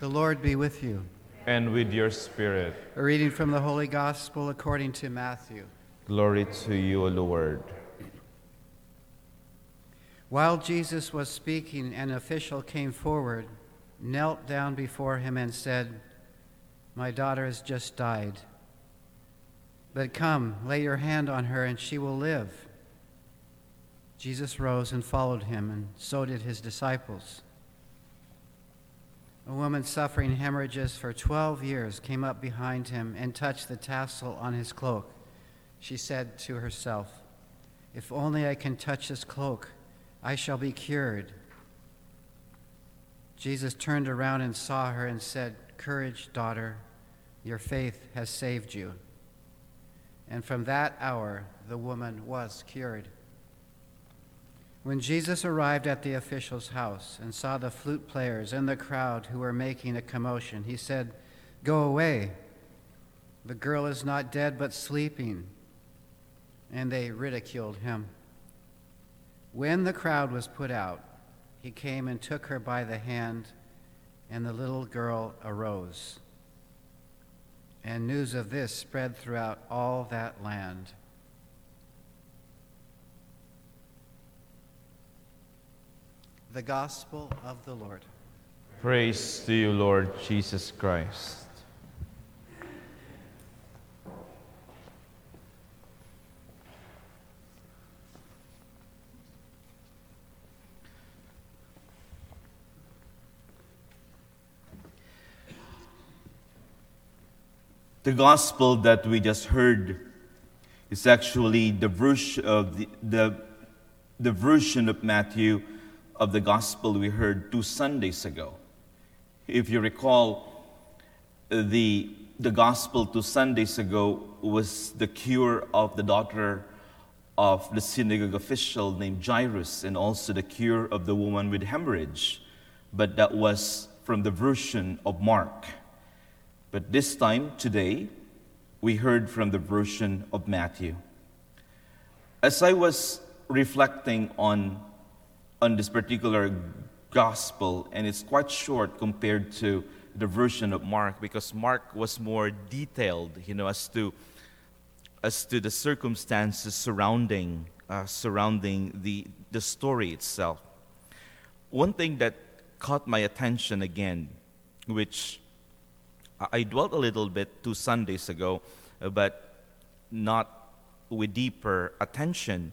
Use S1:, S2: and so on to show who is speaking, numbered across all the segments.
S1: The Lord be with you.
S2: And with your spirit.
S1: A reading from the Holy Gospel according to Matthew.
S2: Glory to you, O Lord.
S1: While Jesus was speaking, an official came forward, knelt down before him, and said, My daughter has just died. But come, lay your hand on her, and she will live. Jesus rose and followed him, and so did his disciples. A woman suffering hemorrhages for 12 years came up behind him and touched the tassel on his cloak. She said to herself, If only I can touch this cloak, I shall be cured. Jesus turned around and saw her and said, Courage, daughter, your faith has saved you. And from that hour, the woman was cured. When Jesus arrived at the official's house and saw the flute players and the crowd who were making a commotion, he said, Go away. The girl is not dead, but sleeping. And they ridiculed him. When the crowd was put out, he came and took her by the hand, and the little girl arose. And news of this spread throughout all that land. The Gospel of the Lord.
S2: Praise to you, Lord Jesus Christ.
S3: The gospel that we just heard is actually the version of the, the, the version of Matthew of the gospel we heard two Sundays ago. If you recall, the, the gospel two Sundays ago was the cure of the daughter of the synagogue official named Jairus and also the cure of the woman with hemorrhage. But that was from the version of Mark. But this time, today, we heard from the version of Matthew. As I was reflecting on on this particular gospel, and it's quite short compared to the version of Mark because Mark was more detailed, you know, as to as to the circumstances surrounding uh, surrounding the the story itself. One thing that caught my attention again, which I dwelt a little bit two Sundays ago, but not with deeper attention,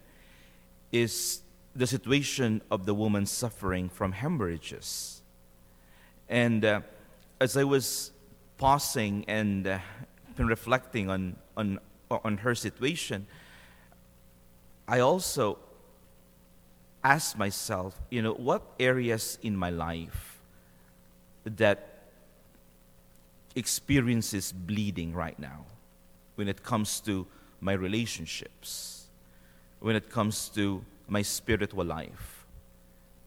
S3: is the situation of the woman suffering from hemorrhages. And uh, as I was pausing and uh, reflecting on, on, on her situation, I also asked myself, you know, what areas in my life that experiences bleeding right now when it comes to my relationships, when it comes to my spiritual life?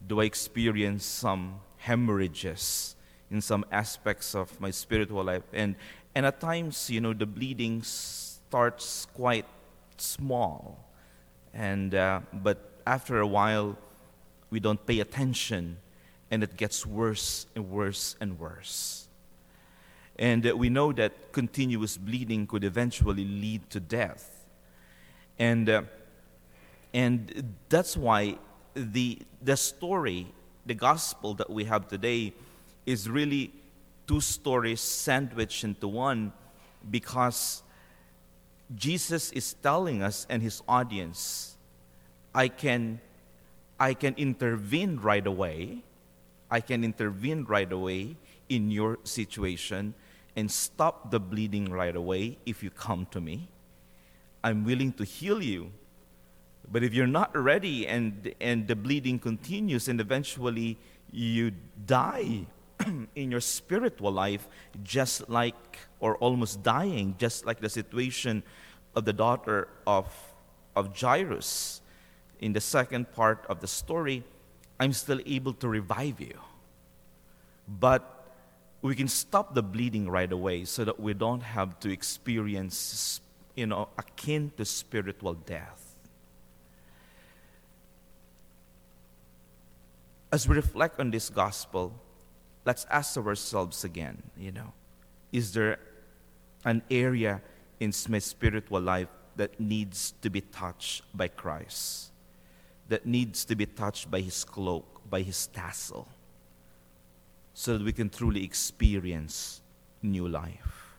S3: Do I experience some hemorrhages in some aspects of my spiritual life? And, and at times, you know, the bleeding starts quite small. And, uh, but after a while, we don't pay attention and it gets worse and worse and worse. And uh, we know that continuous bleeding could eventually lead to death. And uh, and that's why the, the story, the gospel that we have today, is really two stories sandwiched into one because Jesus is telling us and his audience, I can, I can intervene right away. I can intervene right away in your situation and stop the bleeding right away if you come to me. I'm willing to heal you but if you're not ready and, and the bleeding continues and eventually you die in your spiritual life, just like, or almost dying, just like the situation of the daughter of, of Jairus in the second part of the story, I'm still able to revive you. But we can stop the bleeding right away so that we don't have to experience, you know, akin to spiritual death. As we reflect on this gospel, let's ask ourselves again, you know, is there an area in my spiritual life that needs to be touched by Christ? That needs to be touched by his cloak, by his tassel, so that we can truly experience new life.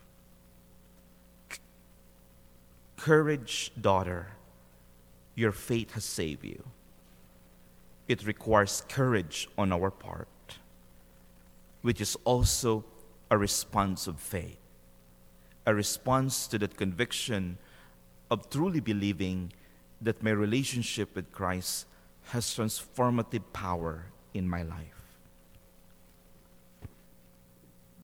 S3: Courage, daughter, your faith has saved you. It requires courage on our part, which is also a response of faith, a response to that conviction of truly believing that my relationship with Christ has transformative power in my life.